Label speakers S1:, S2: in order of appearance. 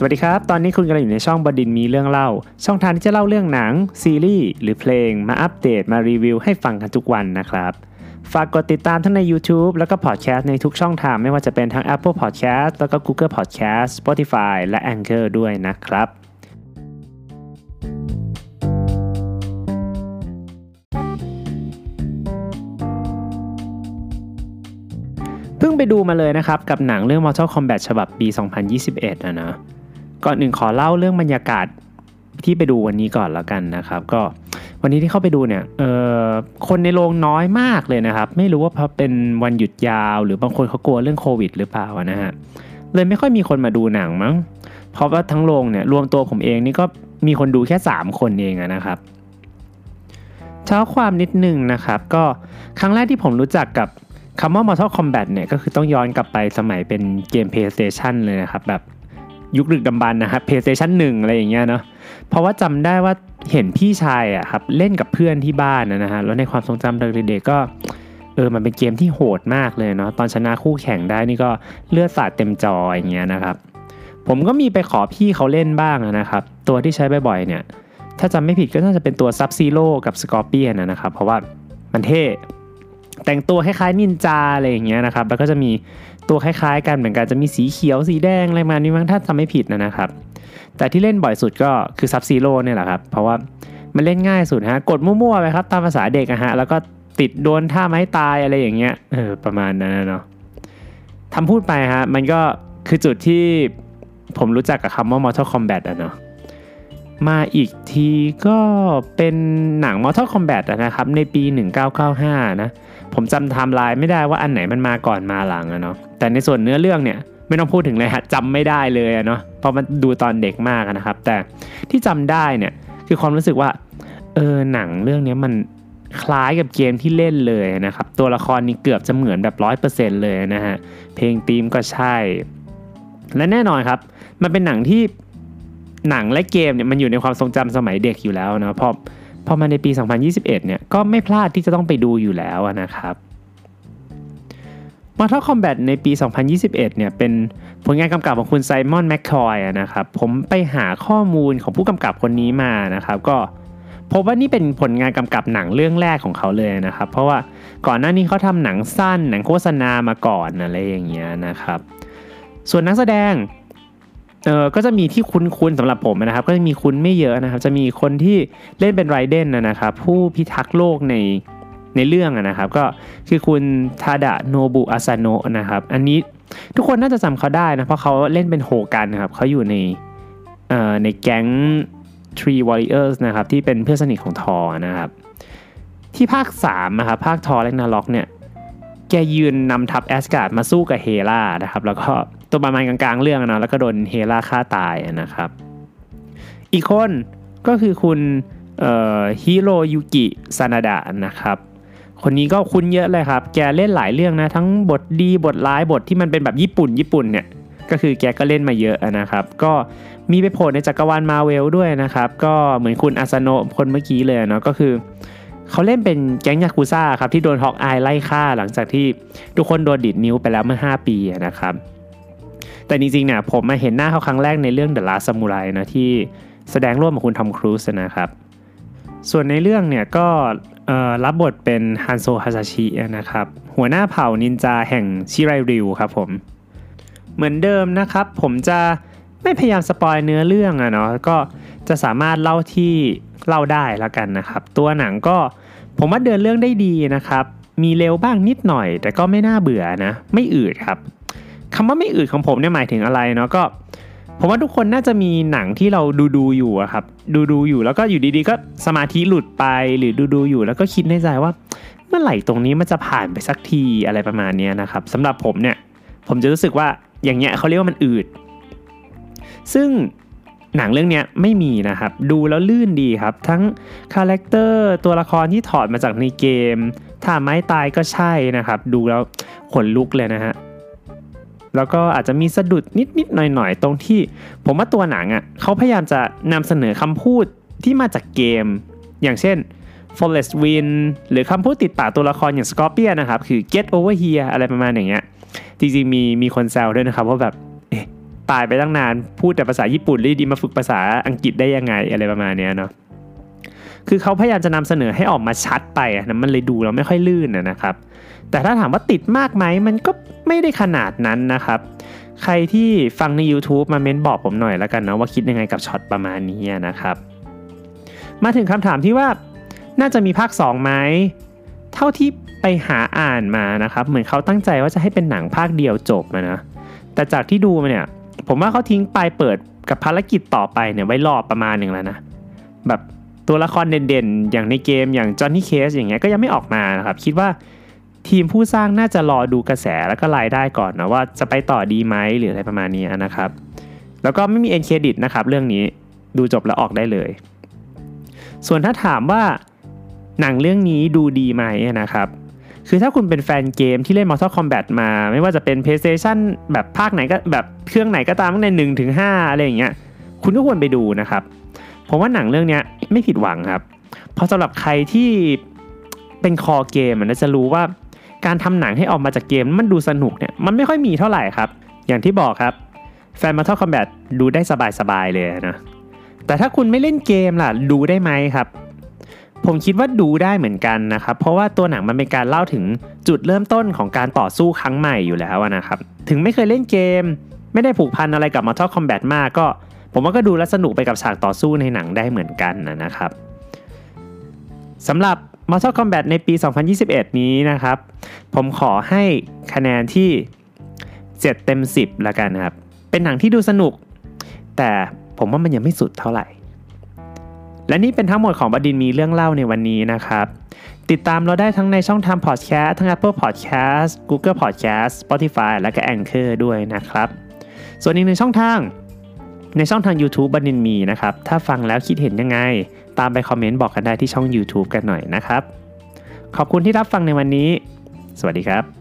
S1: สวัสดีครับ ตอนนี้คุณกำลังอยู่ในช่องบดินมีเรื่องเล่า ช่องทางที่จะเล่าเรื่องหนัง ซีรีส์ หรือเพลง มาอัปเดต มารีวิวให้ฟังกันทุกวันนะครับ ฝากกดติดตามทั้งใน YouTube แล้วก็พอดแคสต์ในทุกช่องทางไม่ว่าจะเป็นทั้ง Apple Podcast แล้วก็ Google Podcast Spotify และ Anchor ด้วยนะครับ เพิ่งไปดูมาเลยนะครับ กับหนังเรื่อง Mortal Kombat ฉบับปี 2021อะนะ ก่อนอื่นขอเล่าเรื่องบรรยากาศที่ไปดูวันนี้ก่อนแล้วกันนะครับ ก็วันนี้ที่เข้าไปดูเนี่ยเออคนในโรงน้อยมากเลยนะครับ ไม่รู้ว่าเพราะเป็นวันหยุดยาว หรือบางคนเขากลัวเรื่องโควิด หรือเปล่านะฮะเลยไม่ค่อยมีคนมาดูหนังมั้ง เพราะว่าทั้งโรงเนี่ยรวมตัวผมเองนี่ก็มีคนดูแค่ 3 คนเองนะครับเช้าความนิดนึงนะครับ ก็ครั้งแรกที่ผมรู้จักกับคำว่า Mortal Kombat เนี่ยก็คือต้องย้อนกลับไปสมัยเป็นเกม PlayStation เลยนะครับแบบ ยุคดึกดำบรรพ์นะครับ PlayStation 1 อะไรอย่างเงี้ยเนาะเพราะว่าจำได้ว่าเห็นพี่ชายอะครับเล่นกับเพื่อนที่บ้านนะฮะแล้วในความทรงจำตอนเด็กๆก็เออมันเป็นเกมที่โหดมากเลยเนาะตอนชนะคู่แข่งได้นี่ก็เลือดสาดเต็มจออย่างเงี้ยนะครับ ผมก็มีไปขอพี่เขาเล่นบ้างนะครับ ตัวที่ใช้บ่อยๆเนี่ย ถ้าจำไม่ผิดก็น่าจะเป็นตัวซับซีโร่กับสกอร์เปียนนะครับ เพราะว่ามันเท่แต่งตัวคล้ายๆนินจาอะไรอย่างเงี้ยนะครับ แล้วก็จะมี ตัวคล้ายๆ กันเหมือนกันจะมีสีเขียวสีแดงอะไรมานี่มั้งถ้าจำไม่ผิดนะนะครับ แต่ที่เล่นบ่อยสุดก็คือซับซีโร่เนี่ยแหละครับ เพราะว่ามันเล่นง่ายสุดฮะกดมั่วๆไปครับตามภาษาเด็กอะฮะแล้วก็ติดโดนท่าไม้ตายอะไรอย่างเงี้ยเออประมาณนั้นเนาะทำพูดไปฮะมันก็คือจุดที่ผมรู้จักกับคำว่า Mortal Kombat อะเนาะมาอีกทีก็เป็นหนัง Mortal Kombat นะครับ ในปี 1995 นะ ผมจำไทม์ไลน์ไม่ได้ว่าอันไหนมันมาก่อนมาหลังอะเนาะแต่ในส่วนเนื้อเรื่องเนี่ยไม่ต้องพูดถึงเลยฮะจำไม่ได้เลยอะเนาะเพราะมันดูตอนเด็กมากนะครับ แต่ที่จำได้เนี่ยคือความรู้สึกว่าเออหนังเรื่องนี้มันคล้ายกับเกมที่เล่นเลยนะครับ ตัวละครนี่เกือบจะเหมือนแบบร้อยเปอร์เซ็นเลยนะฮะเพลงธีมก็ใช่ และแน่นอนครับ มันเป็นหนังที่หนังและเกมเนี่ยมันอยู่ในความทรงจำสมัยเด็กอยู่แล้วนะพอ พอมาในปี 2021 เนี่ยก็ไม่พลาดที่จะต้องไปดูอยู่แล้วนะครับ Mortal Kombat ในปี 2021 เนี่ยเป็นผลงานกำกับของคุณไซมอนแมคคอยนะครับ ผมไปหาข้อมูลของผู้กำกับคนนี้มานะครับ ก็พบว่านี่เป็นผลงานกำกับหนังเรื่องแรกของเขาเลยนะครับ เพราะว่าก่อนหน้านี้เขาทำหนังสั้นหนังโฆษณามาก่อนอะไรอย่างเงี้ยนะครับ ส่วนนักแสดง เออก็จะมีที่คุ้นๆสำหรับผมนะครับ ก็จะมีคุ้นไม่เยอะนะครับ จะมีคนที่เล่นเป็นไรเดนนะครับ ผู้พิทักษ์โลกในในเรื่องนะครับ ก็คือคุณทาดะโนบุอาซาโนะนะครับ อันนี้ทุกคนน่าจะจำเขาได้นะ เพราะเขาเล่นเป็นโฮกันนะครับ เขาอยู่ในเอ่อในแก๊ง Tree Warriors นะครับ ที่เป็นเพื่อนสนิทของทอนะครับ ที่ภาค3นะครับ ภาคทอและนาล็อกเนี่ย แกยืนนำทัพแอสการ์ดมาสู้กับเฮรานะครับ แล้วก็ ตัวประมาณกลางๆเรื่องนะแล้วก็โดนเฮราฆ่าตายนะครับ อีกคนก็คือคุณฮิโรยุกิซานาดะนะครับ คนนี้ก็คุ้นเยอะเลยครับ แกเล่นหลายเรื่องนะ ทั้งบทดีบทร้ายบทที่มันเป็นแบบญี่ปุ่น ญี่ปุ่นเนี่ย ก็คือแกก็เล่นมาเยอะนะครับ ก็มีไปโผล่ในจักรวาลมาเวลด้วยนะครับ ก็เหมือนคุณอาซาโนะคนเมื่อกี้เลยเนาะก็คือ เขาเล่นเป็นแก๊งยากุซ่าครับที่โดนฮอกอายไล่ฆ่าหลังจากที่ทุกคนโดนดิดนิ้วไปแล้วเมื่อ 5 ปีนะครับ แต่จริงๆเนี่ยผมมาเห็นหน้าเขาครั้งแรกในเรื่อง The Last Samurai นะที่แสดงร่วมกับคุณทอมครูซนะครับ ส่วนในเรื่องเนี่ยก็รับบทเป็นฮันโซฮาซาชินะครับ หัวหน้าเผ่านินจาแห่งชิไรริวครับผม เหมือนเดิมนะครับ ผมจะไม่พยายามสปอยเนื้อเรื่องอะเนาะก็จะสามารถเล่าที่เล่าได้แล้วกันนะครับ ตัวหนังก็ผมว่าเดินเรื่องได้ดีนะครับ มีเร็วบ้างนิดหน่อย แต่ก็ไม่น่าเบื่อนะ ไม่อืดครับ คำว่าไม่อืดของผมเนี่ยหมายถึงอะไรเนาะก็ ผมว่าทุกคนน่าจะมีหนังที่เราดูดูอยู่อะครับ ดูดูอยู่แล้วก็อยู่ดีๆ ก็สมาธิหลุดไปหรือดูดูอยู่ แล้วก็คิดในใจว่า เมื่อไหร่ตรงนี้มันจะผ่านไปสักทีอะไรประมาณนี้นะครับสำหรับผมเนี่ย ผมจะรู้สึกว่าอย่างเงี้ยเขาเรียกว่ามันอืด ซึ่งหนังเรื่องนี้ไม่มีนะครับ ดูแล้วลื่นดีครับ ทั้ง character ตัวละครที่ถอดมาจากในเกม ท่าไม้ตายก็ใช่นะครับ ดูแล้วขนลุกเลยนะฮะ แล้วก็อาจจะมีสะดุดนิดๆหน่อยๆ ตรงที่ ผมว่าตัวหนังอะเขาพยายามจะนำเสนอคำพูดที่มาจากเกม อย่างเช่น Forest Win หรือคำพูดติดปากตัวละครอย่าง Scorpion นะครับ คือ get over here อะไรประมาณอย่างเงี้ยจริงๆมีมีคนแซวด้วยนะครับว่าแบบเอ๊ะตายไปตั้งนานพูดแต่ภาษาญี่ปุ่นรีดีมาฝึกภาษาอังกฤษได้ยังไงอะไรประมาณเนี้ยเนาะ คือเขาพยายามจะนำเสนอให้ออกมาชัดไปนะมันเลยดูแล้วไม่ค่อยลื่นนะครับ แต่ถ้าถามว่าติดมากไหมมันก็ไม่ได้ขนาดนั้นนะครับ ใครที่ฟังใน YouTube มาเม้นบอกผมหน่อยแล้วกันนะว่าคิดยังไงกับช็อตประมาณนี้นะครับ มาถึงคำถามที่ว่าน่าจะมีภาค2ไหมเท่าที่ไปหาอ่านมานะครับ เหมือนเขาตั้งใจว่าจะให้เป็นหนังภาคเดียวจบนะแต่จากที่ดูมาเนี่ย ผมว่าเขาทิ้งปลายเปิดกับภารกิจต่อไปเนี่ยไว้รอประมาณหนึ่งแล้วนะ แบบ ตัวละครเด่นๆ อย่างในเกมอย่างจอห์นนี่เคสอย่างเงี้ยก็ยังไม่ออกมานะครับ คิดว่าทีมผู้สร้างน่าจะรอดูกระแสแล้วก็รายได้ก่อนนะว่าจะไปต่อดีไหมหรืออะไรประมาณนี้นะครับ แล้วก็ไม่มีเอ็นเครดิตนะครับเรื่องนี้ดูจบแล้วออกได้เลย ส่วนถ้าถามว่าหนังเรื่องนี้ดูดีไหมนะครับ คือถ้าคุณเป็นแฟนเกมที่เล่น Mortal Kombat มา ไม่ว่าจะเป็น PlayStation แบบภาคไหนก็แบบเครื่องไหนก็ตามตั้งแต่หนึ่งถึงห้าอะไรอย่างเงี้ยคุณก็ควรไปดูนะครับผมว่าหนังเรื่องเนี้ย ไม่ผิดหวังครับ เพราะสำหรับใครที่เป็นคอเกมมันจะรู้ว่าการทำหนังให้ออกมาจากเกมมันดูสนุกเนี่ยมันไม่ค่อยมีเท่าไหร่ครับ อย่างที่บอกครับแฟน Mortal Kombat ดูได้สบายๆเลยนะแต่ถ้าคุณไม่เล่นเกมล่ะดูได้ไหมครับ ผมคิดว่าดูได้เหมือนกันนะครับ เพราะว่าตัวหนังมันเป็นการเล่าถึงจุดเริ่มต้นของการต่อสู้ครั้งใหม่อยู่แล้วนะครับ ถึงไม่เคยเล่นเกม ไม่ได้ผูกพันอะไรกับ Mortal Kombat มากก็ ผมว่าก็ดูแลสนุกไปกับฉากต่อสู้ในหนังได้เหมือนกันนะครับสำหรับ Mortal Kombat ในปี 2021 นี้นะครับ ผมขอให้คะแนนที่ 7 เต็ม 10 ละกันครับ เป็นหนังที่ดูสนุก แต่ผมว่ามันยังไม่สุดเท่าไหร่ และนี่เป็นทั้งหมดของบดินมีเรื่องเล่าในวันนี้นะครับ ติดตามเราได้ทั้งในช่องทางพอดแคสต์ทั้ง Apple Podcast Google Podcast Spotify และก็ Anchor ด้วยนะครับ ส่วนอีกหนึ่งช่องทาง ในช่องทาง YouTube บันดินมีนะครับ ถ้าฟังแล้วคิดเห็นยังไง ตามไปคอมเมนต์บอกกันได้ที่ช่อง YouTube กันหน่อยนะครับ ขอบคุณที่รับฟังในวันนี้ สวัสดีครับ